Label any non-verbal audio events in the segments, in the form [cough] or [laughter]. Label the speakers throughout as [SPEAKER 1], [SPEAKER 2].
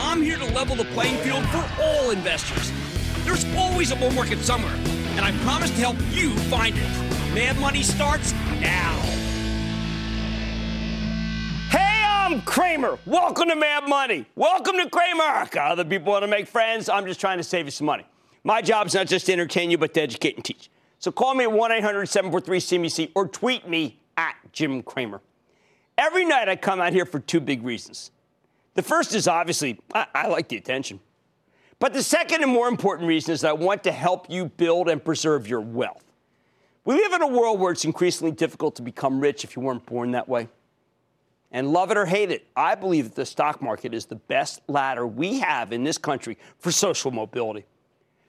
[SPEAKER 1] I'm here to level the playing field for all investors. There's always a bull market somewhere, and I promise to help you find it. Mad Money starts now. Hey, I'm Cramer. Welcome to Mad Money. Welcome to Cramerica. Other people want to make friends. I'm just trying to save you some money. My job is not just to entertain you, but to educate and teach. So call me at 1 800 743 CNBC or tweet me at Jim Cramer. Every night I come out here for two big reasons. The first is obviously I, I like the attention. But the second and more important reason is that I want to help you build and preserve your wealth. We live in a world where it's increasingly difficult to become rich if you weren't born that way. And love it or hate it, I believe that the stock market is the best ladder we have in this country for social mobility.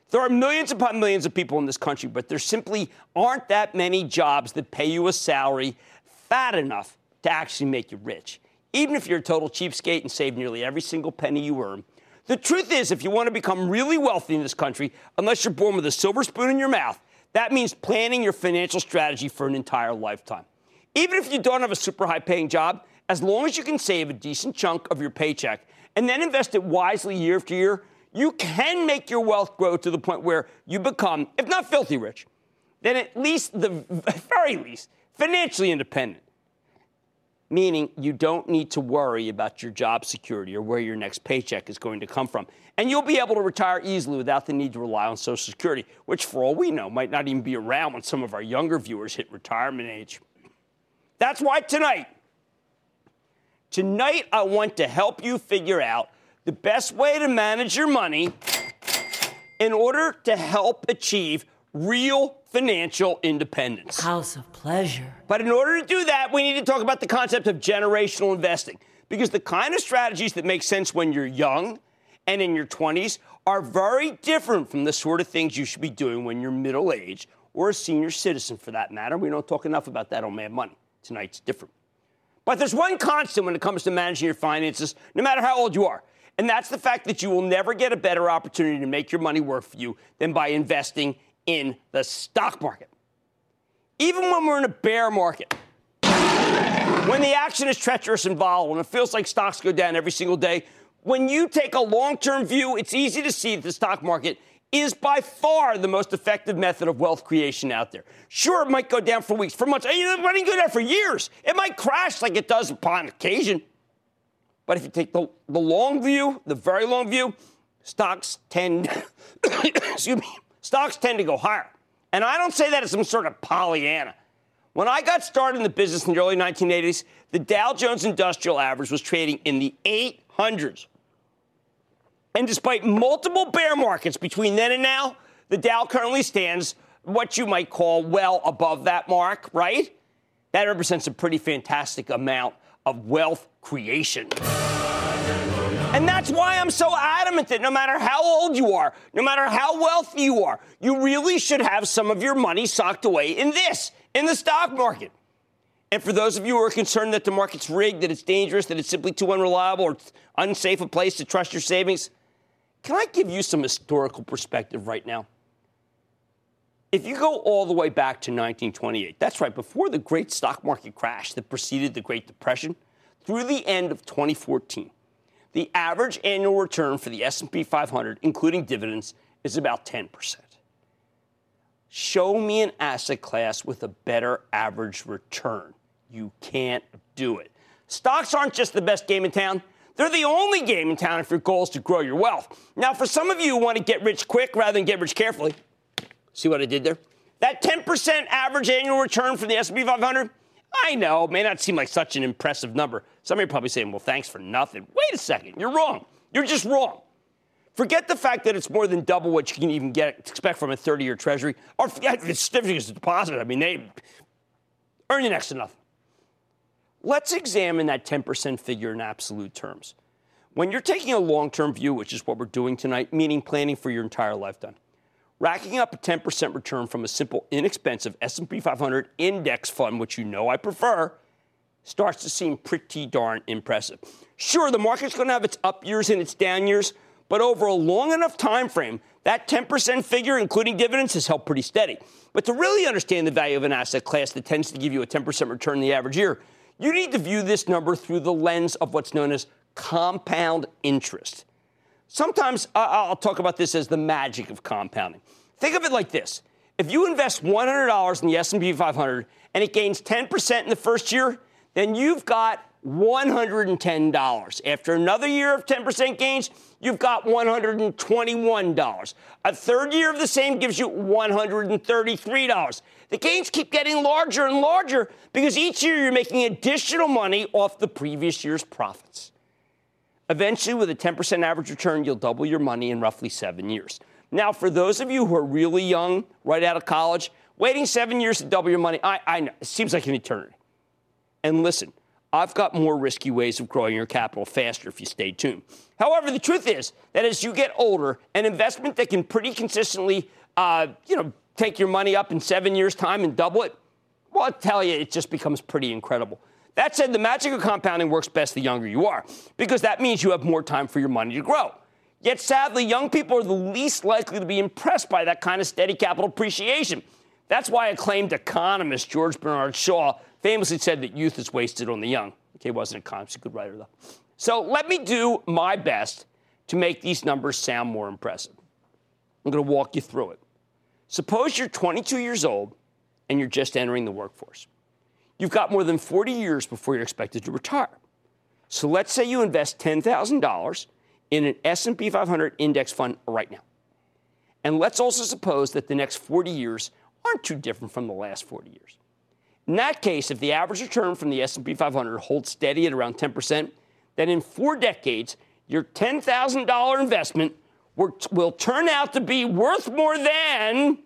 [SPEAKER 1] There are millions upon millions of people in this country, but there simply aren't that many jobs that pay you a salary fat enough to actually make you rich. Even if you're a total cheapskate and save nearly every single penny you earn, the truth is, if you want to become really wealthy in this country, unless you're born with a silver spoon in your mouth, that means planning your financial strategy for an entire lifetime. Even if you don't have a super high paying job, as long as you can save a decent chunk of your paycheck and then invest it wisely year after year, you can make your wealth grow to the point where you become, if not filthy rich, then at least the [laughs] very least financially independent meaning you don't need to worry about your job security or where your next paycheck is going to come from. And you'll be able to retire easily without the need to rely on Social Security, which, for all we know, might not even be around when some of our younger viewers hit retirement age. That's why tonight, tonight I want to help you figure out the best way to manage your money in order to help achieve real financial independence.
[SPEAKER 2] House of pleasure.
[SPEAKER 1] But in order to do that, we need to talk about the concept of generational investing. Because the kind of strategies that make sense when you're young and in your 20s are very different from the sort of things you should be doing when you're middle aged or a senior citizen for that matter. We don't talk enough about that on Mad Money. Tonight's different. But there's one constant when it comes to managing your finances, no matter how old you are. And that's the fact that you will never get a better opportunity to make your money work for you than by investing in the stock market. Even when we're in a bear market, when the action is treacherous and volatile and it feels like stocks go down every single day, when you take a long term view, it's easy to see that the stock market is by far the most effective method of wealth creation out there. Sure, it might go down for weeks, for months, it might go down for years. It might crash like it does upon occasion. But if you take the, the long view, the very long view, stocks tend, [coughs] excuse me, stocks tend to go higher. And I don't say that as some sort of Pollyanna. When I got started in the business in the early 1980s, the Dow Jones Industrial Average was trading in the 800s. And despite multiple bear markets between then and now, the Dow currently stands what you might call well above that mark, right? That represents a pretty fantastic amount of wealth creation. And that's why I'm so adamant that no matter how old you are, no matter how wealthy you are, you really should have some of your money socked away in this, in the stock market. And for those of you who are concerned that the market's rigged, that it's dangerous, that it's simply too unreliable or unsafe a place to trust your savings, can I give you some historical perspective right now? If you go all the way back to 1928, that's right, before the great stock market crash that preceded the Great Depression, through the end of 2014, the average annual return for the S&P 500, including dividends, is about 10%. Show me an asset class with a better average return. You can't do it. Stocks aren't just the best game in town. They're the only game in town if your goal is to grow your wealth. Now, for some of you who want to get rich quick rather than get rich carefully, see what I did there? That 10% average annual return for the S&P 500, I know, may not seem like such an impressive number. Some of you are probably saying, well, thanks for nothing. Wait a second, you're wrong. You're just wrong. Forget the fact that it's more than double what you can even get expect from a 30-year Treasury or the certificates of deposit. I mean, they earn you next to nothing. Let's examine that 10% figure in absolute terms. When you're taking a long-term view, which is what we're doing tonight, meaning planning for your entire lifetime, racking up a 10% return from a simple, inexpensive S&P 500 index fund, which you know I prefer, starts to seem pretty darn impressive. Sure, the market's going to have its up years and its down years, but over a long enough time frame, that 10% figure, including dividends, has held pretty steady. But to really understand the value of an asset class that tends to give you a 10% return in the average year, you need to view this number through the lens of what's known as compound interest. Sometimes I'll talk about this as the magic of compounding. Think of it like this. If you invest $100 in the S&P 500 and it gains 10% in the first year, then you've got $110. After another year of 10% gains, you've got $121. A third year of the same gives you $133. The gains keep getting larger and larger because each year you're making additional money off the previous year's profits. Eventually, with a 10% average return, you'll double your money in roughly seven years. Now, for those of you who are really young, right out of college, waiting seven years to double your money, I, I know, it seems like an eternity. And listen, I've got more risky ways of growing your capital faster if you stay tuned. However, the truth is that as you get older, an investment that can pretty consistently, uh, you know, take your money up in seven years' time and double it, well, I tell you, it just becomes pretty incredible. That said, the magic of compounding works best the younger you are, because that means you have more time for your money to grow. Yet sadly, young people are the least likely to be impressed by that kind of steady capital appreciation. That's why acclaimed economist George Bernard Shaw famously said that youth is wasted on the young. Okay, wasn't an economist, a good writer though. So let me do my best to make these numbers sound more impressive. I'm going to walk you through it. Suppose you're 22 years old and you're just entering the workforce. You've got more than 40 years before you're expected to retire. So let's say you invest $10,000 in an S&P 500 index fund right now. And let's also suppose that the next 40 years aren't too different from the last 40 years. In that case, if the average return from the S&P 500 holds steady at around 10%, then in 4 decades, your $10,000 investment will turn out to be worth more than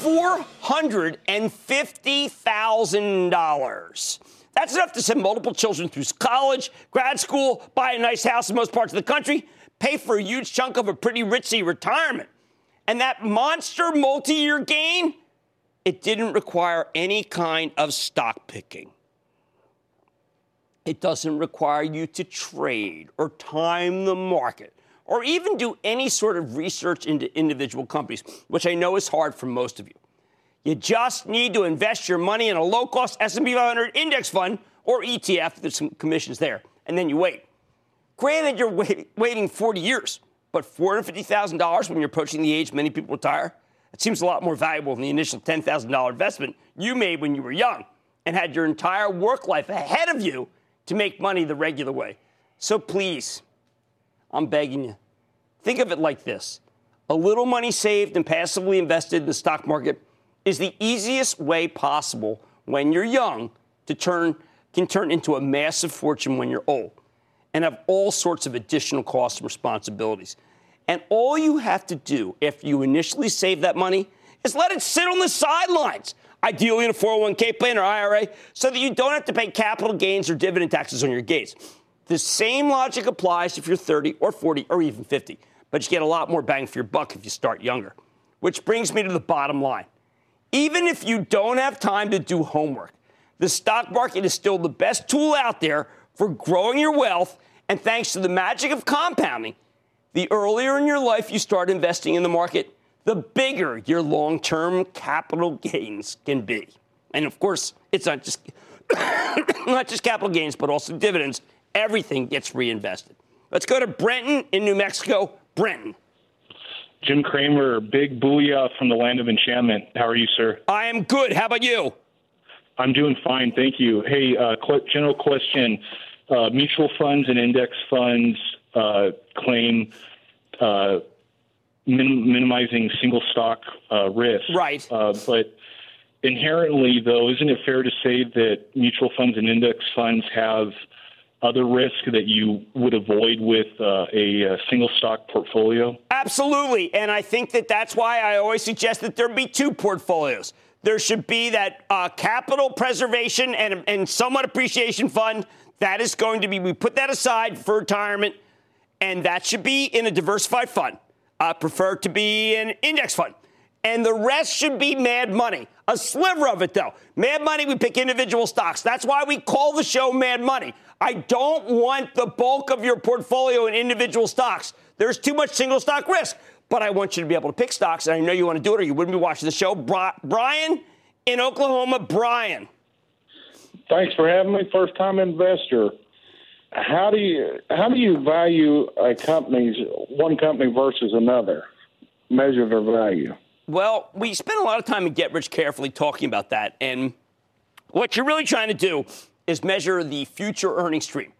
[SPEAKER 1] $450,000. That's enough to send multiple children through college, grad school, buy a nice house in most parts of the country, pay for a huge chunk of a pretty ritzy retirement. And that monster multi year gain, it didn't require any kind of stock picking. It doesn't require you to trade or time the market or even do any sort of research into individual companies, which I know is hard for most of you. You just need to invest your money in a low-cost S&P 500 index fund or ETF. There's some commissions there, and then you wait. Granted, you're wait, waiting 40 years, but $450,000 when you're approaching the age many people retire, it seems a lot more valuable than the initial $10,000 investment you made when you were young and had your entire work life ahead of you to make money the regular way. So please, I'm begging you. Think of it like this a little money saved and passively invested in the stock market is the easiest way possible when you're young to turn can turn into a massive fortune when you're old and have all sorts of additional costs and responsibilities. And all you have to do if you initially save that money is let it sit on the sidelines, ideally in a 401k plan or IRA, so that you don't have to pay capital gains or dividend taxes on your gains. The same logic applies if you're 30 or 40 or even 50, but you get a lot more bang for your buck if you start younger. Which brings me to the bottom line. Even if you don't have time to do homework, the stock market is still the best tool out there for growing your wealth. And thanks to the magic of compounding, the earlier in your life you start investing in the market, the bigger your long term capital gains can be. And of course, it's not just, [coughs] not just capital gains, but also dividends. Everything gets reinvested. Let's go to Brenton in New Mexico. Brenton.
[SPEAKER 2] Jim Cramer, big booyah from the land of enchantment. How are you, sir?
[SPEAKER 1] I am good. How about you?
[SPEAKER 2] I'm doing fine, thank you. Hey, uh, general question: uh, mutual funds and index funds uh, claim uh, min- minimizing single stock uh, risk,
[SPEAKER 1] right?
[SPEAKER 2] Uh, but inherently, though, isn't it fair to say that mutual funds and index funds have other risk that you would avoid with uh, a, a, single stock portfolio?
[SPEAKER 1] Absolutely. And I think that that's why I always suggest that there be two portfolios. There should be that uh, capital preservation and, and somewhat appreciation fund. That is going to be, we put that aside for retirement, and that should be in a diversified fund. I prefer to be an index fund. And the rest should be mad money. A sliver of it, though. Mad money, we pick individual stocks. That's why we call the show Mad Money. I don't want the bulk of your portfolio in individual stocks. There's too much single stock risk. But I want you to be able to pick stocks, and I know you want to do it, or you wouldn't be watching the show. Brian in Oklahoma, Brian.
[SPEAKER 3] Thanks for having me. First time investor. How do you how do you value a company's one company versus another? Measure their value.
[SPEAKER 1] Well, we spent a lot of time in Get Rich Carefully talking about that, and what you're really trying to do is measure the future earning stream.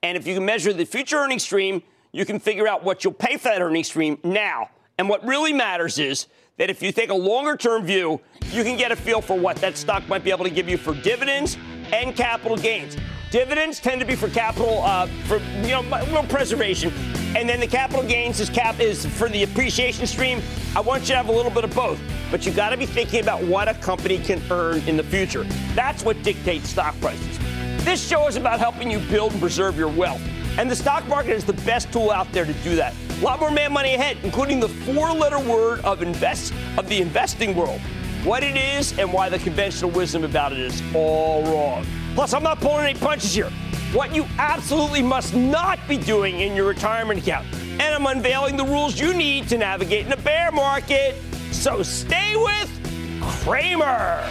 [SPEAKER 1] And if you can measure the future earning stream, you can figure out what you'll pay for that earning stream now. And what really matters is that if you take a longer term view, you can get a feel for what that stock might be able to give you for dividends and capital gains. Dividends tend to be for capital, uh, for you know, preservation, and then the capital gains is cap is for the appreciation stream. I want you to have a little bit of both, but you got to be thinking about what a company can earn in the future. That's what dictates stock prices. This show is about helping you build and preserve your wealth. And the stock market is the best tool out there to do that. A lot more Mad Money ahead, including the four-letter word of invest of the investing world. What it is and why the conventional wisdom about it is all wrong. Plus, I'm not pulling any punches here. What you absolutely must not be doing in your retirement account. And I'm unveiling the rules you need to navigate in a bear market. So stay with Cramer.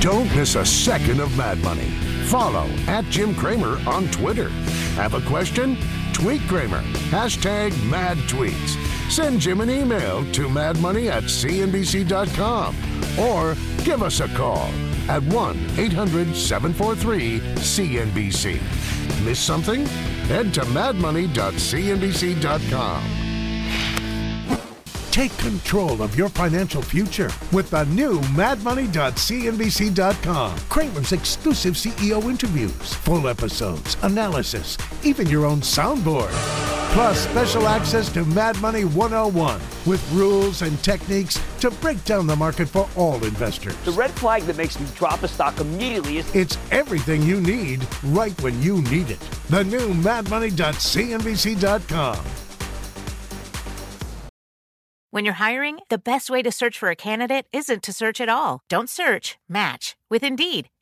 [SPEAKER 4] Don't miss a second of Mad Money. Follow at Jim Cramer on Twitter. Have a question? Tweet Cramer. Hashtag mad tweets. Send Jim an email to madmoney at cnbc.com or give us a call at 1 800 743 CNBC. Miss something? Head to madmoney.cnbc.com. Take control of your financial future with the new madmoney.cnbc.com. Cramer's exclusive CEO interviews, full episodes, analysis, even your own soundboard. Plus, special access to Mad Money 101 with rules and techniques to break down the market for all investors.
[SPEAKER 1] The red flag that makes me drop a stock immediately is
[SPEAKER 4] it's everything you need right when you need it. The new madmoney.cnbc.com.
[SPEAKER 5] When you're hiring, the best way to search for a candidate isn't to search at all. Don't search, match with Indeed.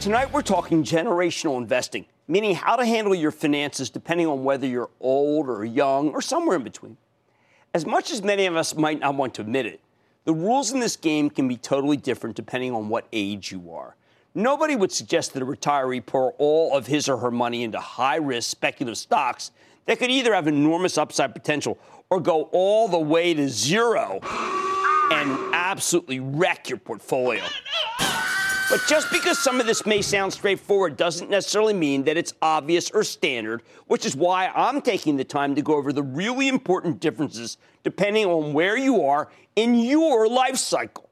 [SPEAKER 1] Tonight, we're talking generational investing, meaning how to handle your finances depending on whether you're old or young or somewhere in between. As much as many of us might not want to admit it, the rules in this game can be totally different depending on what age you are. Nobody would suggest that a retiree pour all of his or her money into high risk speculative stocks that could either have enormous upside potential or go all the way to zero and absolutely wreck your portfolio. But just because some of this may sound straightforward doesn't necessarily mean that it's obvious or standard, which is why I'm taking the time to go over the really important differences depending on where you are in your life cycle.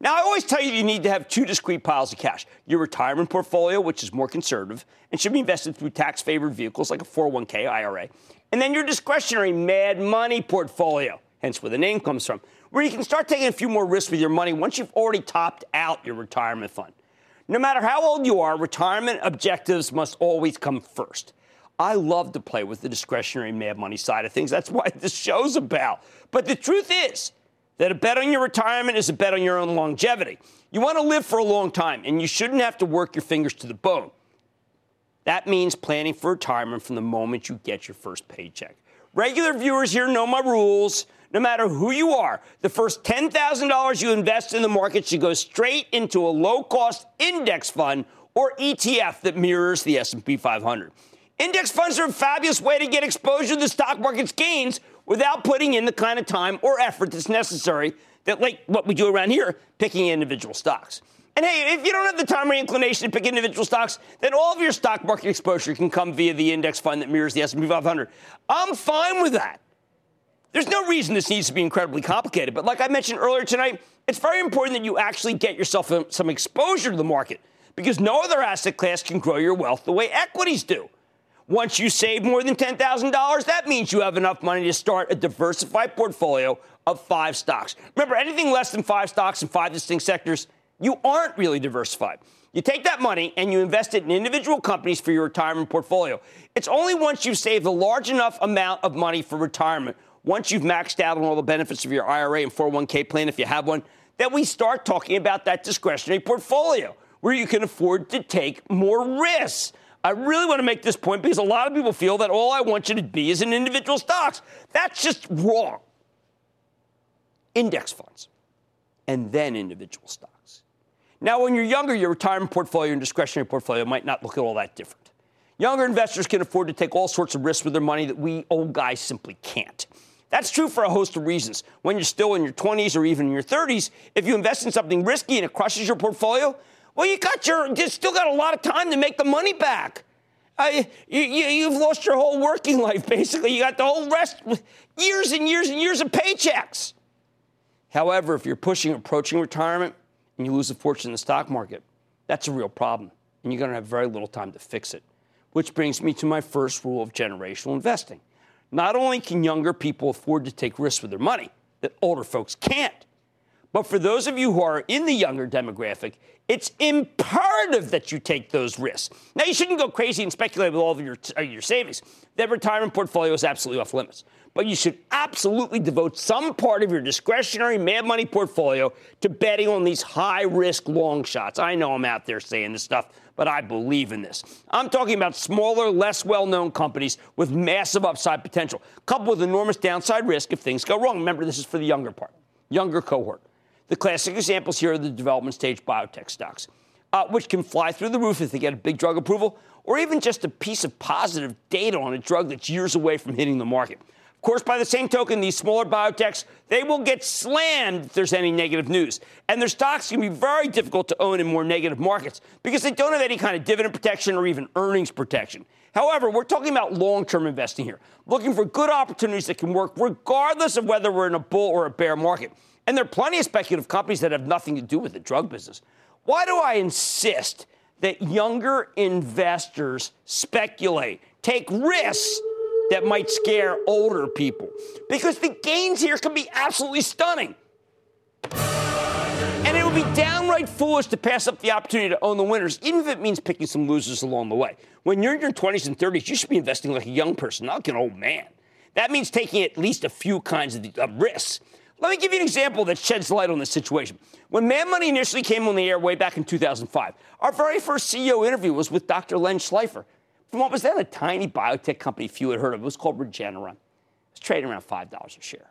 [SPEAKER 1] Now, I always tell you you need to have two discrete piles of cash your retirement portfolio, which is more conservative and should be invested through tax favored vehicles like a 401k, IRA, and then your discretionary mad money portfolio, hence where the name comes from, where you can start taking a few more risks with your money once you've already topped out your retirement fund. No matter how old you are, retirement objectives must always come first. I love to play with the discretionary mad money side of things. That's [laughs] why this show's about. But the truth is that a bet on your retirement is a bet on your own longevity. You want to live for a long time, and you shouldn't have to work your fingers to the bone. That means planning for retirement from the moment you get your first paycheck. Regular viewers here know my rules no matter who you are, the first $10,000 you invest in the market should go straight into a low-cost index fund or ETF that mirrors the S&P 500. Index funds are a fabulous way to get exposure to the stock market's gains without putting in the kind of time or effort that's necessary that like what we do around here, picking individual stocks. And hey, if you don't have the time or inclination to pick individual stocks, then all of your stock market exposure can come via the index fund that mirrors the S&P 500. I'm fine with that. There's no reason this needs to be incredibly complicated, but like I mentioned earlier tonight, it's very important that you actually get yourself some exposure to the market because no other asset class can grow your wealth the way equities do. Once you save more than $10,000, that means you have enough money to start a diversified portfolio of five stocks. Remember, anything less than five stocks in five distinct sectors, you aren't really diversified. You take that money and you invest it in individual companies for your retirement portfolio. It's only once you've saved a large enough amount of money for retirement once you've maxed out on all the benefits of your IRA and 401k plan, if you have one, that we start talking about that discretionary portfolio where you can afford to take more risks. I really want to make this point because a lot of people feel that all I want you to be is in individual stocks. That's just wrong. Index funds and then individual stocks. Now, when you're younger, your retirement portfolio and discretionary portfolio might not look at all that different. Younger investors can afford to take all sorts of risks with their money that we old guys simply can't. That's true for a host of reasons. When you're still in your 20s or even in your 30s, if you invest in something risky and it crushes your portfolio, well, you got your, you still got a lot of time to make the money back. Uh, you, you, have lost your whole working [laughs] life, basically. You got the whole rest, years and years and years of paychecks. However, if you're pushing approaching retirement and you lose a fortune in the stock market, that's a real problem, and you're going to have very little time to fix it. Which brings me to my first rule of generational investing. Not only can younger people afford to take risks with their money that older folks can't, but for those of you who are in the younger demographic, it's imperative that you take those risks. Now, you shouldn't go crazy and speculate with all of your, uh, your savings. That retirement portfolio is absolutely off limits. But you should absolutely devote some part of your discretionary mad money portfolio to betting on these high risk long shots. I know I'm out there saying this stuff but I believe in this. I'm talking about smaller, less well known companies with massive upside potential, coupled with enormous downside risk if things go wrong. Remember, this is for the younger part, younger cohort. The classic examples here are the development stage biotech stocks, uh, which can fly through the roof if they get a big drug approval or even just a piece of positive data on a drug that's years away from hitting the market. Of course, by the same token, these smaller biotechs, they will get slammed if there's any negative news. And their stocks can be very difficult to own in more negative markets because they don't have any kind of dividend protection or even earnings protection. However, we're talking about long term investing here, looking for good opportunities that can work regardless of whether we're in a bull or a bear market. And there are plenty of speculative companies that have nothing to do with the drug business. Why do I insist that younger investors speculate, take risks? That might scare older people because the gains here can be absolutely stunning. And it would be downright foolish to pass up the opportunity to own the winners, even if it means picking some losers along the way. When you're in your 20s and 30s, you should be investing like a young person, not like an old man. That means taking at least a few kinds of, of risks. Let me give you an example that sheds light on this situation. When Mad Money initially came on the air way back in 2005, our very first CEO interview was with Dr. Len Schleifer from what was then a tiny biotech company few had heard of. It was called Regeneron. It was trading around $5 a share.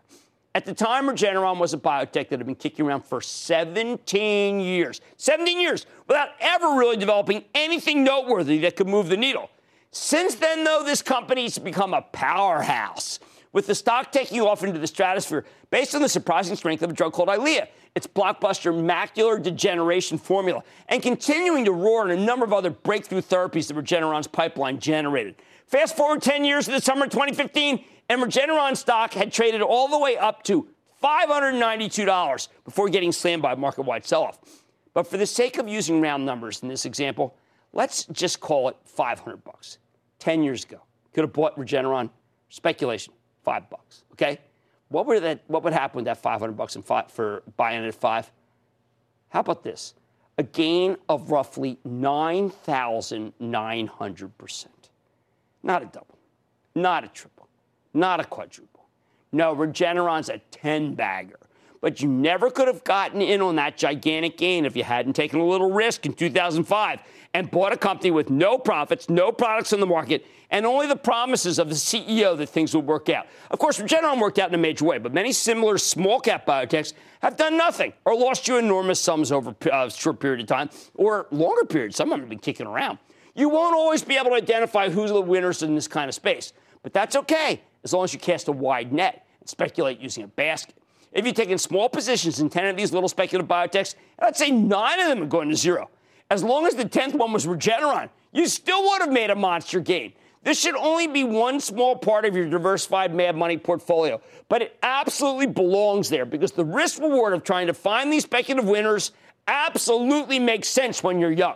[SPEAKER 1] At the time, Regeneron was a biotech that had been kicking around for 17 years. 17 years without ever really developing anything noteworthy that could move the needle. Since then, though, this company's become a powerhouse, with the stock taking off into the stratosphere based on the surprising strength of a drug called Eylea, its blockbuster macular degeneration formula, and continuing to roar in a number of other breakthrough therapies that Regeneron's pipeline generated. Fast forward 10 years to the summer of 2015, and Regeneron stock had traded all the way up to $592 before getting slammed by a market wide sell off. But for the sake of using round numbers in this example, let's just call it 500 bucks. 10 years ago, could have bought Regeneron, speculation, five bucks. Okay, what would that? What would happen with that 500 bucks five, for buying it at five? How about this? A gain of roughly 9,900 percent. Not a double, not a triple, not a quadruple. No, Regeneron's a 10 bagger but you never could have gotten in on that gigantic gain if you hadn't taken a little risk in 2005 and bought a company with no profits, no products on the market, and only the promises of the CEO that things would work out. Of course, Regeneron worked out in a major way, but many similar small cap biotechs have done nothing or lost you enormous sums over a uh, short period of time or longer periods. Some of them have been kicking around. You won't always be able to identify who's the winners in this kind of space, but that's okay as long as you cast a wide net and speculate using a basket. If you've taken small positions in 10 of these little speculative biotechs, I'd say nine of them are going to zero. As long as the 10th one was Regeneron, you still would have made a monster gain. This should only be one small part of your diversified Mad Money portfolio, but it absolutely belongs there because the risk reward of trying to find these speculative winners absolutely makes sense when you're young.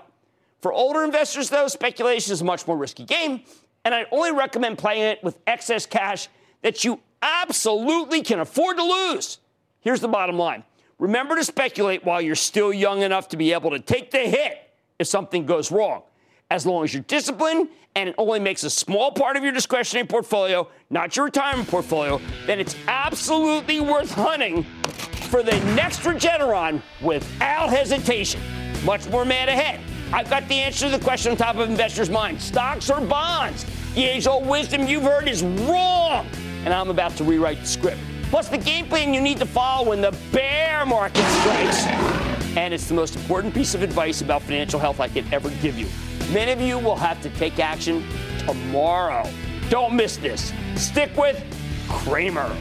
[SPEAKER 1] For older investors, though, speculation is a much more risky game, and I only recommend playing it with excess cash that you absolutely can afford to lose. Here's the bottom line remember to speculate while you're still young enough to be able to take the hit if something goes wrong. As long as you're disciplined and it only makes a small part of your discretionary portfolio, not your retirement portfolio, then it's absolutely worth hunting for the next Regeneron without hesitation. Much more mad ahead. I've got the answer to the question on top of investors' minds stocks or bonds? The age old wisdom you've heard is wrong, and I'm about to rewrite the script plus the game plan you need to follow when the bear market strikes. And it's the most important piece of advice about financial health I could ever give you. Many of you will have to take action tomorrow. Don't miss this. Stick with Cramer.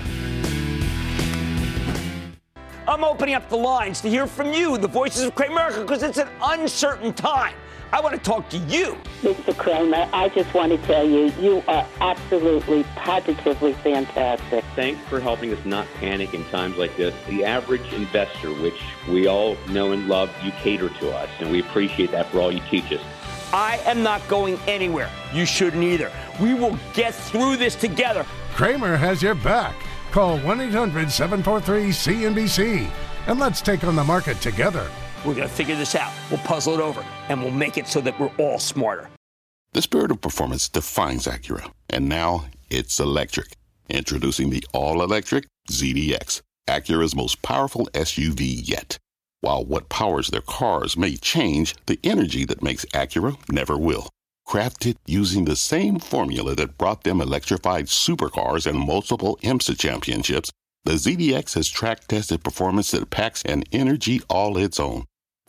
[SPEAKER 1] I'm opening up the lines to hear from you, the voices of Cramer, because it's an uncertain time. I want to talk to you.
[SPEAKER 6] Mr. Cramer, I just want to tell you, you are absolutely, positively fantastic.
[SPEAKER 7] Thanks for helping us not panic in times like this. The average investor, which we all know and love, you cater to us, and we appreciate that for all you teach us.
[SPEAKER 1] I am not going anywhere. You shouldn't either. We will get through this together.
[SPEAKER 4] Cramer has your back. Call 1 800 743 CNBC and let's take on the market together.
[SPEAKER 1] We're going to figure this out. We'll puzzle it over, and we'll make it so that we're all smarter.
[SPEAKER 8] The spirit of performance defines Acura, and now it's electric. Introducing the all-electric ZDX, Acura's most powerful SUV yet. While what powers their cars may change, the energy that makes Acura never will. Crafted using the same formula that brought them electrified supercars and multiple IMSA championships, the ZDX has track tested performance that packs an energy all its own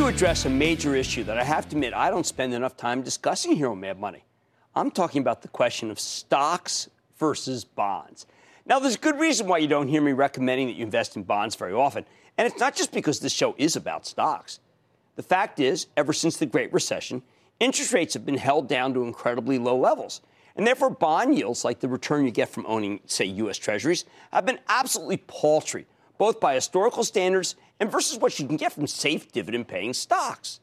[SPEAKER 1] To address a major issue that I have to admit I don't spend enough time discussing here on Mad Money. I'm talking about the question of stocks versus bonds. Now, there's a good reason why you don't hear me recommending that you invest in bonds very often. And it's not just because this show is about stocks. The fact is, ever since the Great Recession, interest rates have been held down to incredibly low levels. And therefore, bond yields, like the return you get from owning, say, U.S. Treasuries, have been absolutely paltry, both by historical standards and versus what you can get from safe dividend paying stocks.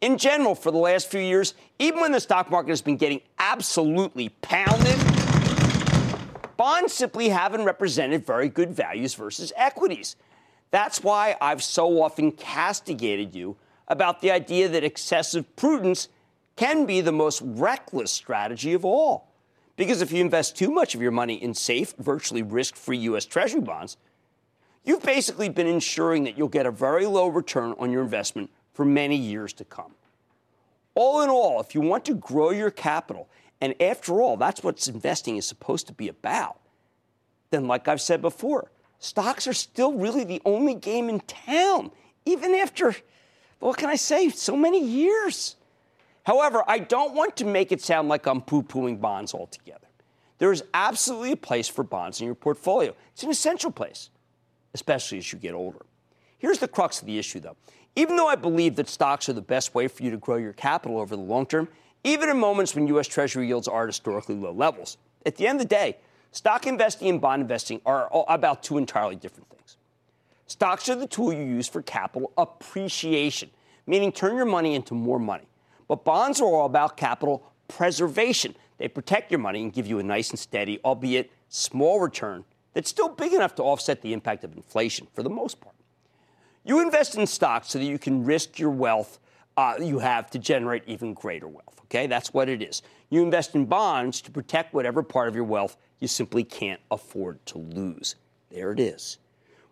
[SPEAKER 1] In general, for the last few years, even when the stock market has been getting absolutely pounded, bonds simply haven't represented very good values versus equities. That's why I've so often castigated you about the idea that excessive prudence can be the most reckless strategy of all. Because if you invest too much of your money in safe, virtually risk free U.S. Treasury bonds, you've basically been ensuring that you'll get a very low return on your investment for many years to come. All in all, if you want to grow your capital, and after all, that's what investing is supposed to be about, then, like I've said before, stocks are still really the only game in town, even after, what can I say, so many years. However, I don't want to make it sound like I'm poo pooing bonds altogether. There is absolutely a place for bonds in your portfolio. It's an essential place, especially as you get older. Here's the crux of the issue, though. Even though I believe that stocks are the best way for you to grow your capital over the long term, even in moments when U.S. Treasury yields are at historically low levels, at the end of the day, Stock investing and bond investing are about two entirely different things. Stocks are the tool you use for capital appreciation, meaning turn your money into more money. But bonds are all about capital preservation. They protect your money and give you a nice and steady, albeit small return that's still big enough to offset the impact of inflation for the most part. You invest in stocks so that you can risk your wealth uh, you have to generate even greater wealth. Okay, that's what it is. You invest in bonds to protect whatever part of your wealth you simply can't afford to lose. There it is.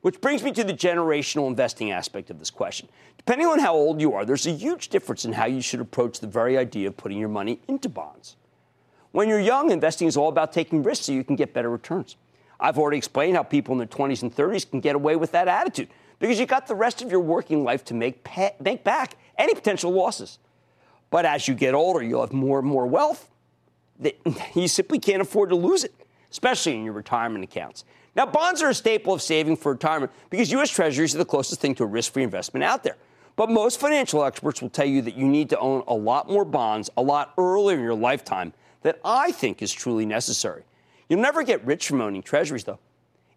[SPEAKER 1] Which brings me to the generational investing aspect of this question. Depending on how old you are, there's a huge difference in how you should approach the very idea of putting your money into bonds. When you're young, investing is all about taking risks so you can get better returns. I've already explained how people in their 20s and 30s can get away with that attitude because you've got the rest of your working life to make, make back any potential losses. But as you get older, you'll have more and more wealth that [laughs] you simply can't afford to lose it especially in your retirement accounts. Now, bonds are a staple of saving for retirement because U.S. Treasuries are the closest thing to a risk free investment out there. But most financial experts will tell you that you need to own a lot more bonds a lot earlier in your lifetime that I think is truly necessary. You'll never get rich from owning treasuries, though.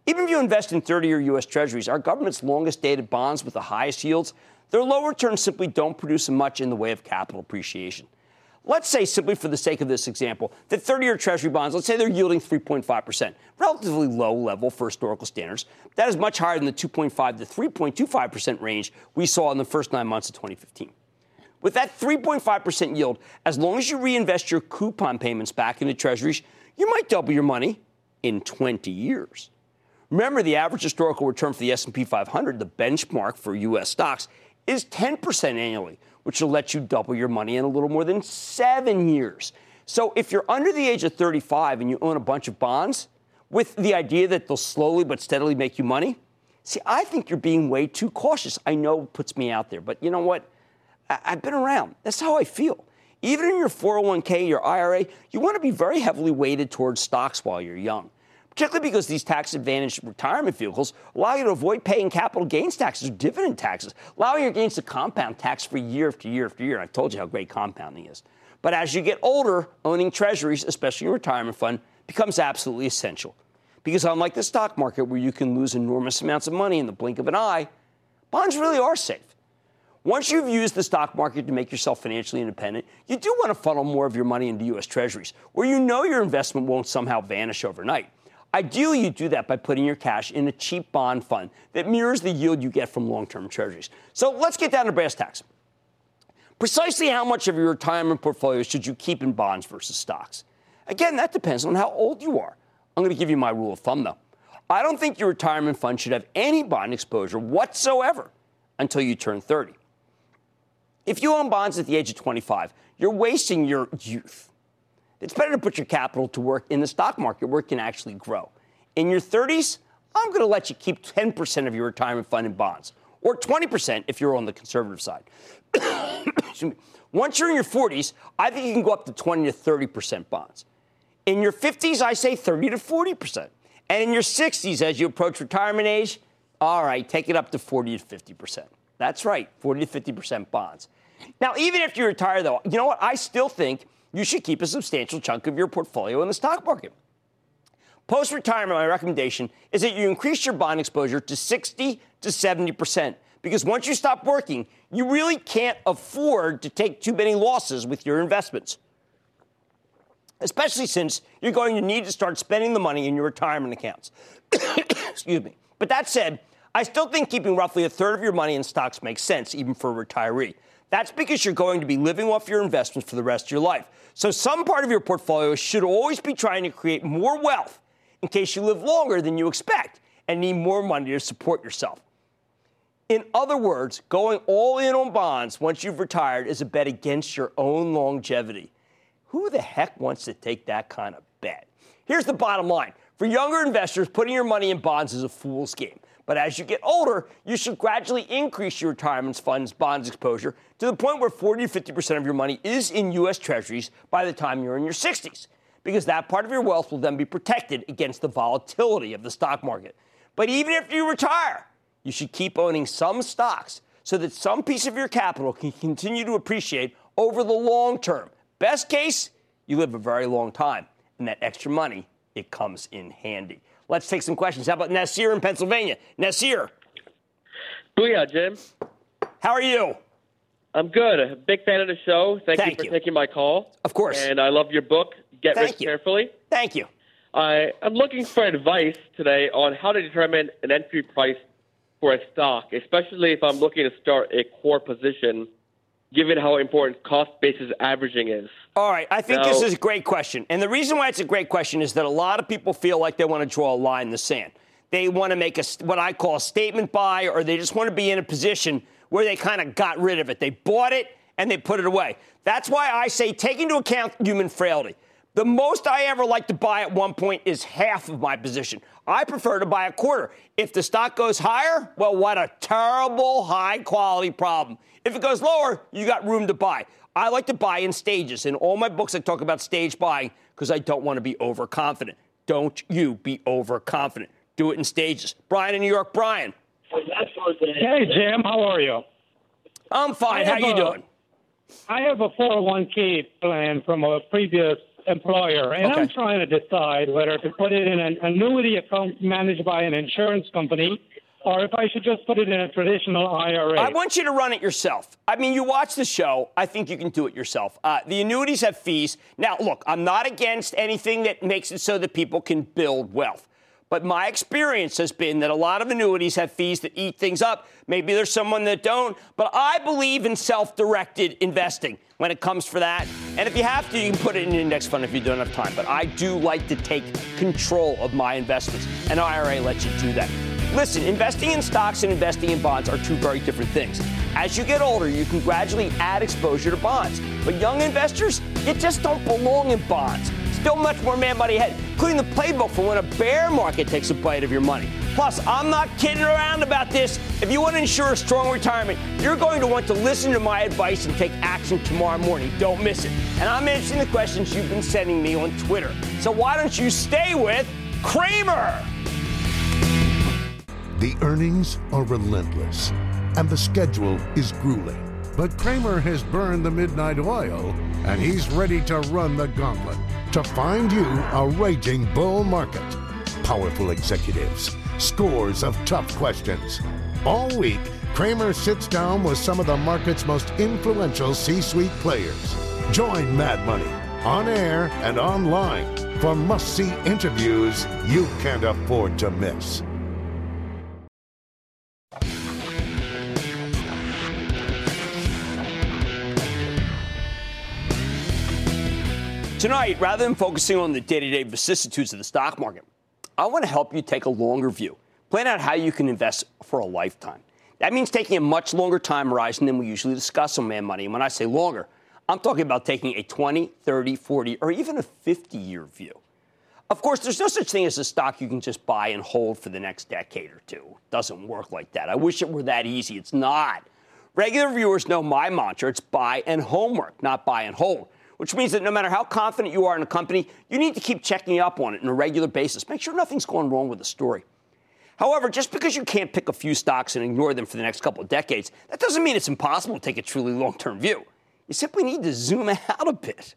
[SPEAKER 1] Even if you invest in 30 year U.S. treasuries, our government's longest dated bonds with the highest yields, their low returns simply don't produce much in the way of capital appreciation. Let's say, simply for the sake of this example, that 30 year Treasury bonds, let's say they're yielding 3.5%, relatively low level for historical standards. That is much higher than the 2.5 to 3.25% range we saw in the first nine months of 2015. With that 3.5% yield, as long as you reinvest your coupon payments back into treasuries, you might double your money in 20 years. Remember, the average historical return for the S&P 500, the benchmark for U.S. stocks, is 10% annually, which will let you double your money in a little more than seven years. So if you're under the age of 35 and you own a bunch of bonds with the idea that they'll slowly but steadily make you money, see, I think you're being way too cautious. I know it puts me out there, but you know what? I- have been around. That's how I feel. Even in your 401k, your IRA, you want to be very heavily weighted towards stocks while you're young particularly because these tax advantaged retirement vehicles allow you to avoid paying capital gains taxes or dividend taxes, allowing your gains to compound tax free year after year after year. I've told you how great compounding is. But as you get older, owning treasuries, especially your retirement fund, becomes absolutely essential. Because unlike the stock market, where you can lose enormous amounts of money in the blink of an eye, bonds really are safe. Once you've used the stock market to make yourself financially independent, you do want to funnel more of your money into U.S. Treasuries, where you know your investment won't somehow vanish overnight. Ideally, you do that by putting your cash in a cheap bond fund that mirrors the yield you get from long term treasuries. So let's get down to brass tacks. Precisely how much of your retirement portfolio should you keep in bonds versus stocks? Again, that depends on how old you are. I'm going to give you my rule of thumb, though. I don't think your retirement fund should have any bond exposure whatsoever until you turn 30. If you own bonds at the age of 25, you're wasting your youth. It's better to put your capital to work in the stock market where it can actually grow. In your 30s, I'm going to let you keep 10% of your retirement fund in bonds, or 20% if you're on the conservative side. [coughs] Once you're in your 40s, I think you can go up to 20 to 30% bonds. In your 50s, I say 30 to 40%. And in your 60s, as you approach retirement age, all right, take it up to 40 to 50%. That's right, 40 to 50% bonds. Now, even if you retire, though, you know what? I still think you should keep a substantial chunk of your portfolio in the stock market. Post retirement, my recommendation is that you increase your bond exposure to 60 to 70%. Because once you stop working, you really can't afford to take too many losses with your investments. Especially since you're going to need to start spending the money in your retirement accounts. [coughs] Excuse me. But that said, I still think keeping roughly a third of your money in stocks makes sense, even for a retiree. That's because you're going to be living off your investments for the rest of your life. So some part of your portfolio should always be trying to create more wealth in case you live longer than you expect and need more money to support yourself. In other words, going all in on bonds once you've retired is a bet against your own longevity. Who the heck wants to take that kind of bet? Here's the bottom line for younger investors, putting your money in bonds is a fool's game. But as you get older, you should gradually increase your retirement funds bonds exposure to the point where 40 to 50% of your money is in U.S. Treasuries by the time you're in your 60s, because that part of your wealth will then be protected against the volatility of the stock market. But even if you retire, you should keep owning some stocks so that some piece of your capital can continue to appreciate over the long term. Best case, you live a very long time, and that extra money, it comes in handy. Let's take some questions. How about Nasir in Pennsylvania? Nasir.
[SPEAKER 9] Booyah, Jim.
[SPEAKER 1] How are you?
[SPEAKER 9] I'm good. A big fan of the show. Thank,
[SPEAKER 1] Thank
[SPEAKER 9] you for
[SPEAKER 1] you.
[SPEAKER 9] taking my call.
[SPEAKER 1] Of course.
[SPEAKER 9] And I love your book, Get
[SPEAKER 1] Thank
[SPEAKER 9] Rich
[SPEAKER 1] you.
[SPEAKER 9] Carefully.
[SPEAKER 1] Thank you.
[SPEAKER 9] I, I'm looking for advice today on how to determine an entry price for a stock, especially if I'm looking to start a core position, given how important cost basis averaging is.
[SPEAKER 1] All right, I think
[SPEAKER 9] Now-
[SPEAKER 1] this is a great question. And the reason why it's a great question is that a lot of people feel like they want to draw a line in the sand. They want to make a what I call a statement buy or they just want to be in a position where they kind of got rid of it. They bought it and they put it away. That's why I say take into account human frailty. The most I ever like to buy at one point is half of my position. I prefer to buy a quarter. If the stock goes higher, well, what a terrible high quality problem. If it goes lower, you got room to buy. I like to buy in stages. In all my books, I talk about stage buying because I don't want to be overconfident. Don't you be overconfident. Do it in stages. Brian in New York, Brian.
[SPEAKER 10] Hey, Jim, how are you?
[SPEAKER 1] I'm fine. How you
[SPEAKER 10] a-
[SPEAKER 1] doing?
[SPEAKER 10] I have a 401k plan from a previous employer, and I'm trying to decide whether to put it in an annuity account managed by an insurance company or if I should just put it in a traditional IRA.
[SPEAKER 1] I want you to run it yourself. I mean, you watch the show. I think you can do it yourself. Uh, the annuities have fees. Now, look, I'm not against anything that makes it so that people can build wealth. But my experience has been that a lot of annuities have fees that eat things up. Maybe there's someone that don't. But I believe in self directed investing when it comes for that. And if you have to, you can put it in an index fund if you don't have time. But I do like to take control of my investments. and IRA lets you do that. Listen, investing in stocks and investing in bonds are two very different things. As you get older, you can gradually add exposure to bonds. But young investors, you just don't belong in bonds. Still much more Mad Money ahead, including the playbook for when a bear market takes a bite of your money. Plus, I'm not kidding around about this. If you want to ensure a strong retirement, you're going to want to listen to my advice and take action tomorrow morning. Don't miss it. And I'm answering the questions you've been sending me on Twitter. So why don't you stay with Cramer?
[SPEAKER 4] The earnings are relentless, and the schedule is grueling. But Cramer has burned the midnight oil, and he's ready to run the gauntlet to find you a raging bull market. Powerful executives, scores of tough questions. All week, Cramer sits down with some of the market's most influential C suite players. Join Mad Money on air and online for must see interviews you can't afford to miss.
[SPEAKER 1] Tonight, rather than focusing on the day to day vicissitudes of the stock market, I want to help you take a longer view. Plan out how you can invest for a lifetime. That means taking a much longer time horizon than we usually discuss on Mad Money. And when I say longer, I'm talking about taking a 20, 30, 40, or even a 50 year view. Of course, there's no such thing as a stock you can just buy and hold for the next decade or two. It doesn't work like that. I wish it were that easy. It's not. Regular viewers know my mantra it's buy and homework, not buy and hold. Which means that no matter how confident you are in a company, you need to keep checking up on it on a regular basis. Make sure nothing's going wrong with the story. However, just because you can't pick a few stocks and ignore them for the next couple of decades, that doesn't mean it's impossible to take a truly long term view. You simply need to zoom [laughs] out a bit.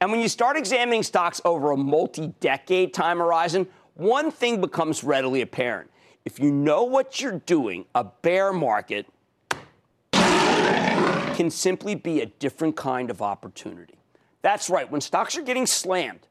[SPEAKER 1] And when you start examining stocks over a multi decade time horizon, one thing becomes readily apparent. If you know what you're doing, a bear market can simply be a different kind of opportunity. That's right, when stocks are getting slammed,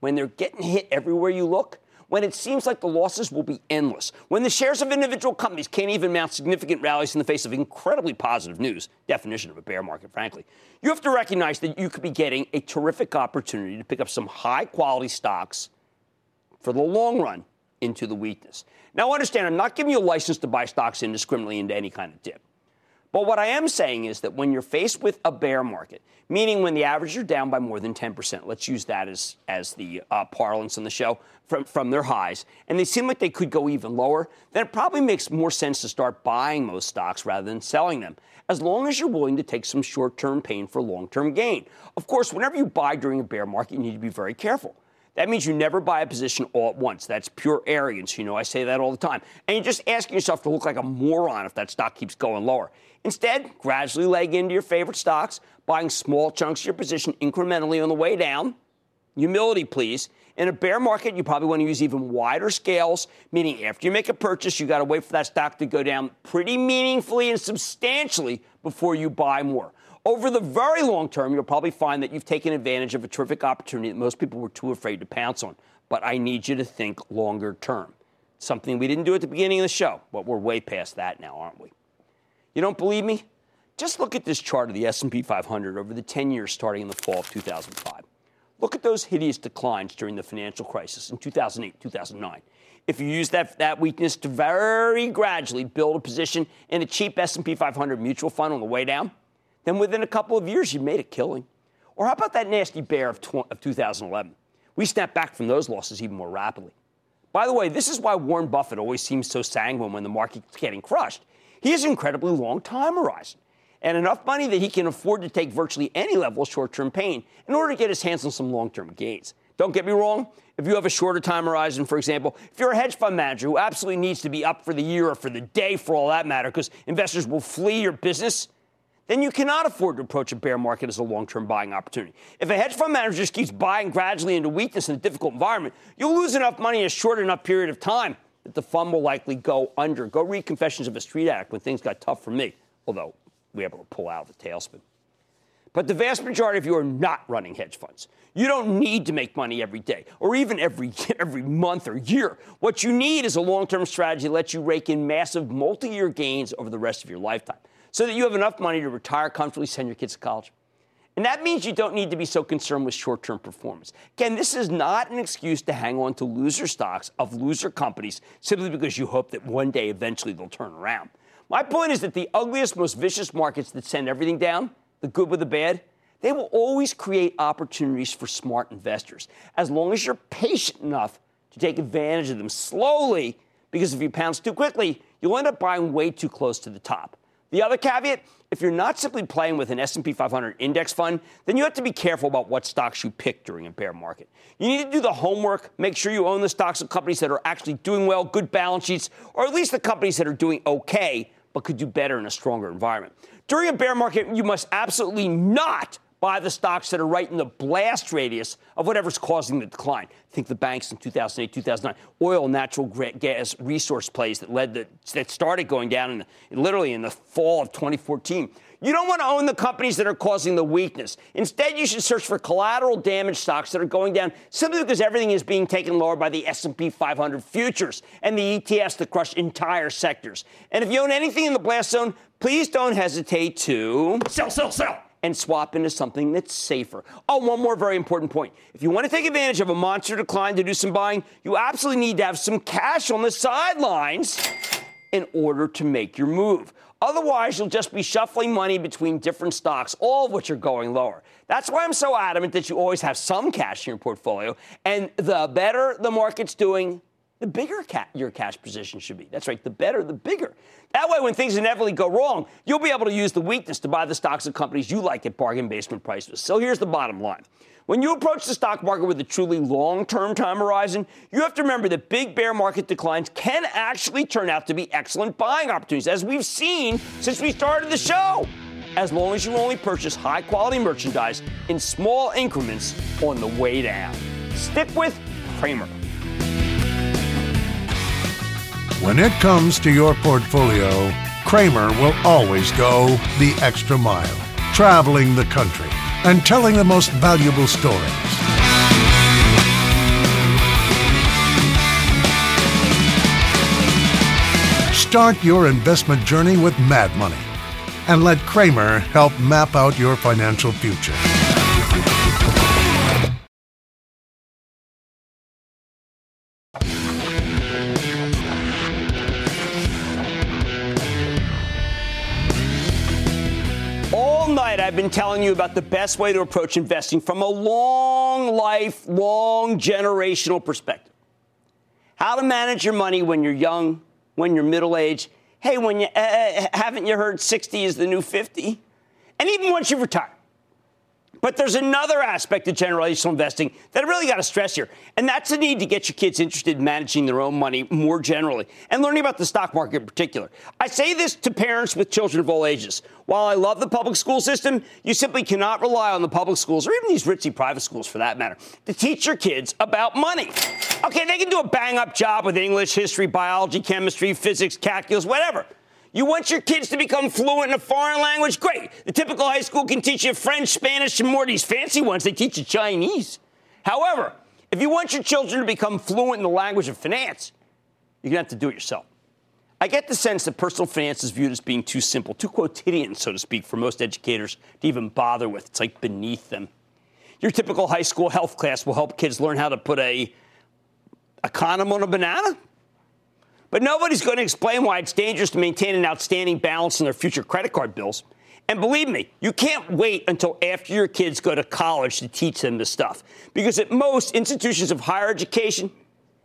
[SPEAKER 1] when they're getting hit everywhere you look, when it seems like the losses will be endless, when the shares of individual companies can't even mount significant rallies in the face of incredibly positive news, definition of a bear market, frankly, you have to recognize that you could be getting a terrific opportunity to pick up some high quality stocks for the long run into the weakness. Now, understand, I'm not giving you a license to buy stocks indiscriminately into any kind of dip. But what I am saying is that when you're faced with a bear market, meaning when the averages are down by more than 10%, let's use that as, as the uh, parlance on the show, from, from their highs, and they seem like they could go even lower, then it probably makes more sense to start buying most stocks rather than selling them, as long as you're willing to take some short term pain for long term gain. Of course, whenever you buy during a bear market, you need to be very careful. That means you never buy a position all at once. That's pure arrogance. You know, I say that all the time. And you're just asking yourself to look like a moron if that stock keeps going lower. Instead, gradually leg into your favorite stocks, buying small chunks of your position incrementally on the way down. Humility, please. In a bear market, you probably want to use even wider scales, meaning after you make a purchase, you got to wait for that stock to go down pretty meaningfully and substantially before you buy more. Over the very long term, you'll probably find that you've taken advantage of a terrific opportunity that most people were too afraid to pounce on. But I need you to think longer term. Something we didn't do at the beginning of the show, but we're way past that now, aren't we? You don't believe me? Just look at this chart of the S&P 500 over the 10 years starting in the fall of 2005. Look at those hideous declines during the financial crisis in 2008, 2009. If you use that, that weakness to very gradually build a position in a cheap S&P 500 mutual fund on the way down, then within a couple of years, you made a killing. Or how about that nasty bear of, tw- of 2011? We snapped back from those losses even more rapidly. By the way, this is why Warren Buffett always seems so sanguine when the market's getting crushed. He has an incredibly long time horizon and enough money that he can afford to take virtually any level of short term pain in order to get his hands on some long term gains. Don't get me wrong. If you have a shorter time horizon, for example, if you're a hedge fund manager who absolutely needs to be up for the year or for the day for all that matter, because investors will flee your business, then you cannot afford to approach a bear market as a long term buying opportunity. If a hedge fund manager just keeps buying gradually into weakness in a difficult environment, you'll lose enough money in a short enough period of time that the fund will likely go under. Go read Confessions of a Street Addict when things got tough for me, although we were able to pull out of the tailspin. But the vast majority of you are not running hedge funds. You don't need to make money every day or even every, [laughs] every month or year. What you need is a long term strategy that lets you rake in massive multi year gains over the rest of your lifetime so that you have enough money to retire comfortably, send your kids to college. And that means you don't need to be so concerned with short term performance. Again, this is not an excuse to hang on to loser stocks of loser companies simply because you hope that one day eventually they'll turn around. My point is that the ugliest, most vicious markets that send everything down, the good with the bad, they will always create opportunities for smart investors as long as you're patient enough to take advantage of them slowly because if you pounce too quickly, you'll end up buying way too close to the top. The other caveat, if you're not simply playing with an S&P 500 index fund, then you have to be careful about what stocks you pick during a bear market. You need to do the homework, make sure you own the stocks of companies that are actually doing well, good balance sheets, or at least the companies that are doing okay but could do better in a stronger environment. During a bear market, you must absolutely not buy the stocks that are right in the blast radius of whatever's causing the decline. Think the banks in 2008, 2009, oil, natural gas resource plays that led the, that started going down in the, literally in the fall of 2014. You don't want to own the companies that are causing the weakness. Instead, you should search for collateral damage stocks that are going down simply because everything is being taken lower by the S&P 500 futures and the ETFs that crush entire sectors. And if you own anything in the blast zone, please don't hesitate to sell, sell, sell and swap into something that's safer. Oh, one more very important point. If you want to take advantage of a monster decline to do some buying, you absolutely need to have some cash on the sidelines in order to make your move. Otherwise, you'll just be shuffling money between different stocks, all of which are going lower. That's why I'm so adamant that you always have some cash in your portfolio. And the better the market's doing, the bigger ca- your cash position should be. That's right, the better, the bigger. That way, when things inevitably go wrong, you'll be able to use the weakness to buy the stocks of companies you like at bargain basement prices. So here's the bottom line. When you approach the stock market with a truly long term time horizon, you have to remember that big bear market declines can actually turn out to be excellent buying opportunities, as we've seen since we started the show, as long as you only purchase high quality merchandise in small increments on the way down. Stick with Cramer.
[SPEAKER 4] When it comes to your portfolio, Cramer will always go the extra mile, traveling the country and telling the most valuable stories. Start your investment journey with Mad Money and let Cramer help map out your financial future.
[SPEAKER 1] I've been telling you about the best way to approach investing from a long life, long generational perspective. How to manage your money when you're young, when you're middle aged. Hey, when you uh, haven't you heard 60 is the new 50? And even once you retire. But there's another aspect of generational investing that I really got to stress here, and that's the need to get your kids interested in managing their own money more generally and learning about the stock market in particular. I say this to parents with children of all ages. While I love the public school system, you simply cannot rely on the public schools or even these ritzy private schools for that matter to teach your kids about money. Okay, they can do a bang up job with English, history, biology, chemistry, physics, calculus, whatever. You want your kids to become fluent in a foreign language? Great. The typical high school can teach you French, Spanish, and more these fancy ones. They teach you Chinese. However, if you want your children to become fluent in the language of finance, you're going to have to do it yourself. I get the sense that personal finance is viewed as being too simple, too quotidian, so to speak, for most educators to even bother with. It's like beneath them. Your typical high school health class will help kids learn how to put a, a condom on a banana. But nobody's going to explain why it's dangerous to maintain an outstanding balance in their future credit card bills. And believe me, you can't wait until after your kids go to college to teach them this stuff. Because at most institutions of higher education,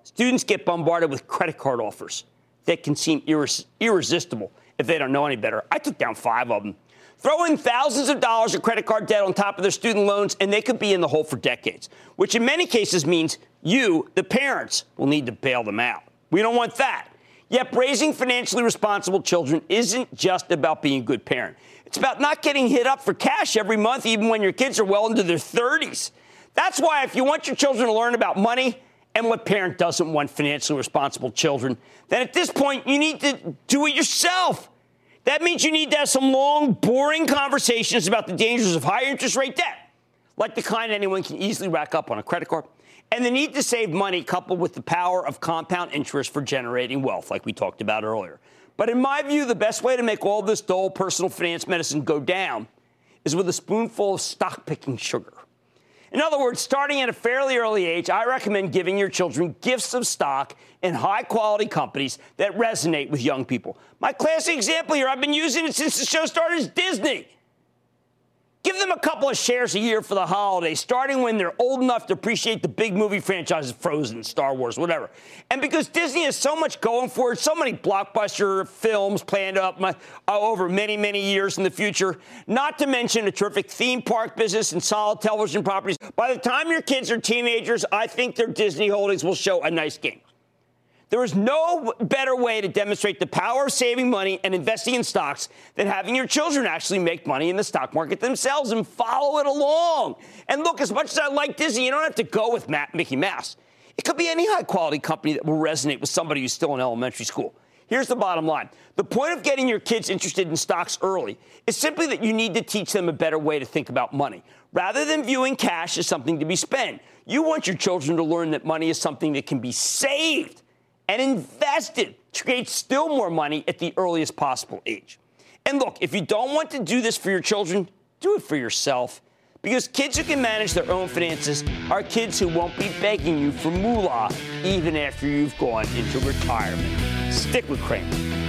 [SPEAKER 1] students get bombarded with credit card offers that can seem irres- irresistible if they don't know any better. I took down five of them. Throw in thousands of dollars of credit card debt on top of their student loans, and they could be in the hole for decades, which in many cases means you, the parents, will need to bail them out. We don't want that. Yet raising financially responsible children isn't just about being a good parent. It's about not getting hit up for cash every month, even when your kids are well into their 30s. That's why, if you want your children to learn about money, and what parent doesn't want financially responsible children, then at this point, you need to do it yourself. That means you need to have some long, boring conversations about the dangers of high interest rate debt, like the kind anyone can easily rack up on a credit card and the need to save money coupled with the power of compound interest for generating wealth, like we talked about earlier. But in my view, the best way to make all this dull personal finance medicine go down is with a spoonful of stock picking sugar. In other words, starting at a fairly early age, I recommend giving your children gifts of stock in high quality companies that resonate with young people. My classic example here, I've been using it since the show started, is Disney. Give them a couple of shares a year for the holidays, starting when they're old enough to appreciate the big movie franchises, Frozen, Star Wars, whatever. And because Disney has so much going for it, so many blockbuster films planned up my, uh, over many, many years in the future, not to mention a terrific theme park business and solid television properties. By the time your kids are teenagers, I think their Disney holdings will show a nice game. There is no better way to demonstrate the power of saving money and investing in stocks than having your children actually make money in the stock market themselves and follow it along. And look, as much as I like Disney, you don't have to go with Matt, Mickey Mouse. It could be any high quality company that will resonate with somebody who's still in elementary school. Here's the bottom line the point of getting your kids interested in stocks early is simply that you need to teach them a better way to think about money. Rather than viewing cash as something to be spent, you want your children to learn that money is something that can be saved and invest it to create still more money at the earliest possible age. And look, if you don't want to do this for your children, do it for yourself. Because kids who can manage their own finances are kids who won't be begging you for moolah even after you've gone into retirement. Stick with Cramer.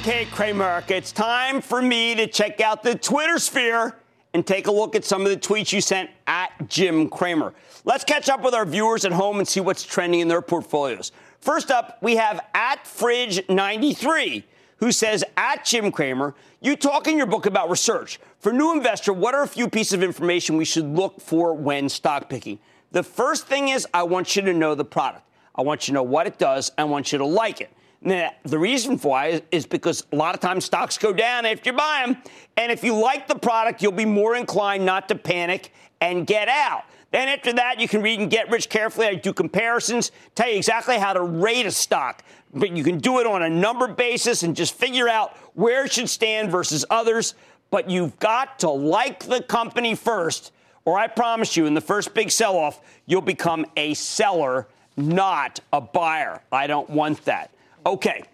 [SPEAKER 1] Okay, Cramer, it's time for me to check out the Twitter sphere and take a look at some of the tweets you sent at Jim Cramer. Let's catch up with our viewers at home and see what's trending in their portfolios. First up, we have at Fridge93, who says, at Jim Cramer, you talk in your book about research. For new investor, what are a few pieces of information we should look for when stock picking? The first thing is I want you to know the product. I want you to know what it does. I want you to like it. Now, the reason why is because a lot of times stocks go down after you buy them. And if you like the product, you'll be more inclined not to panic and get out. Then after that, you can read and get rich carefully. I do comparisons, tell you exactly how to rate a stock. But you can do it on a number basis and just figure out where it should stand versus others. But you've got to like the company first, or I promise you, in the first big sell off, you'll become a seller, not a buyer. I don't want that. Okay.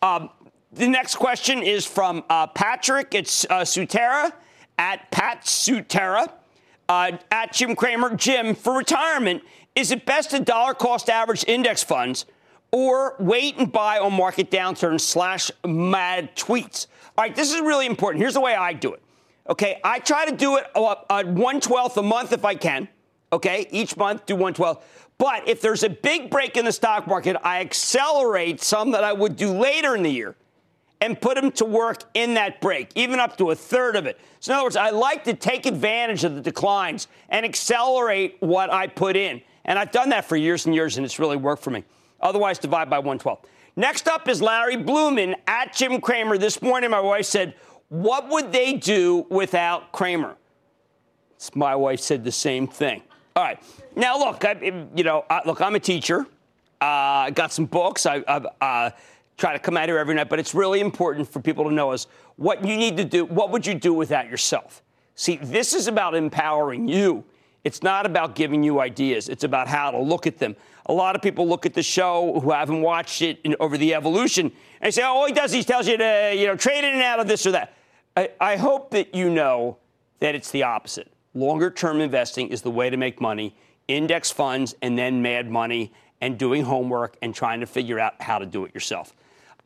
[SPEAKER 1] Um, the next question is from uh, Patrick. It's uh, Sutera at Pat Sutera uh, at Jim Cramer. Jim, for retirement, is it best to dollar cost average index funds or wait and buy on market downturn slash mad tweets? All right, this is really important. Here's the way I do it. Okay, I try to do it at one twelfth a month if I can. Okay, each month do one twelfth. But if there's a big break in the stock market, I accelerate some that I would do later in the year and put them to work in that break, even up to a third of it. So, in other words, I like to take advantage of the declines and accelerate what I put in. And I've done that for years and years, and it's really worked for me. Otherwise, divide by 112. Next up is Larry Blumen at Jim Cramer. This morning, my wife said, What would they do without Cramer? My wife said the same thing. All right. Now, look, I, you know, I, look, I'm a teacher. Uh, I got some books. I, I uh, try to come out here every night, but it's really important for people to know is what you need to do. What would you do without yourself? See, this is about empowering you. It's not about giving you ideas. It's about how to look at them. A lot of people look at the show who haven't watched it in, over the evolution and say, "Oh, all he does, he tells you to, you know, trade in and out of this or that." I, I hope that you know that it's the opposite. Longer term investing is the way to make money index funds and then mad money and doing homework and trying to figure out how to do it yourself.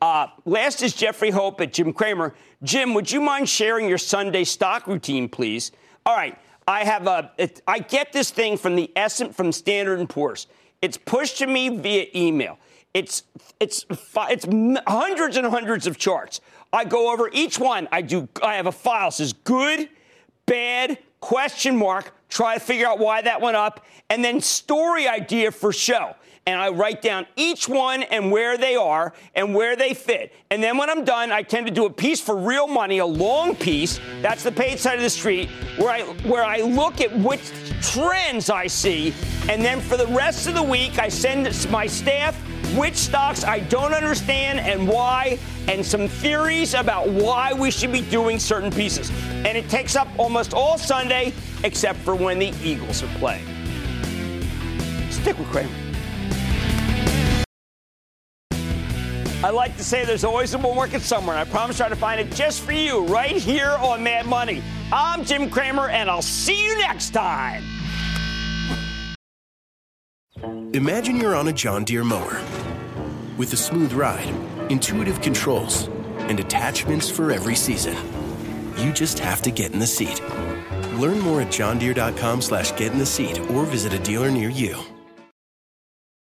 [SPEAKER 1] Uh, last is Jeffrey Hope at Jim Cramer. Jim, would you mind sharing your Sunday stock routine, please? All right, I have a. It, I get this thing from the essence from Standard and Poor's. It's pushed to me via email. It's it's it's hundreds and hundreds of charts. I go over each one. I do. I have a file says good, bad, question mark, try to figure out why that went up, and then story idea for show. And I write down each one and where they are and where they fit. And then when I'm done, I tend to do a piece for real money, a long piece. That's the paid side of the street, where I where I look at which trends I see. And then for the rest of the week, I send my staff which stocks I don't understand and why, and some theories about why we should be doing certain pieces. And it takes up almost all Sunday, except for when the Eagles are playing. Stick with Cramer. I like to say there's always a bull market somewhere, and I promise I'll try to find it just for you right here on Mad Money. I'm Jim Cramer, and I'll see you next time.
[SPEAKER 11] Imagine you're on a John Deere mower with a smooth ride, intuitive controls, and attachments for every season. You just have to get in the seat. Learn more at johndeere.com slash get in the seat or visit a dealer near you.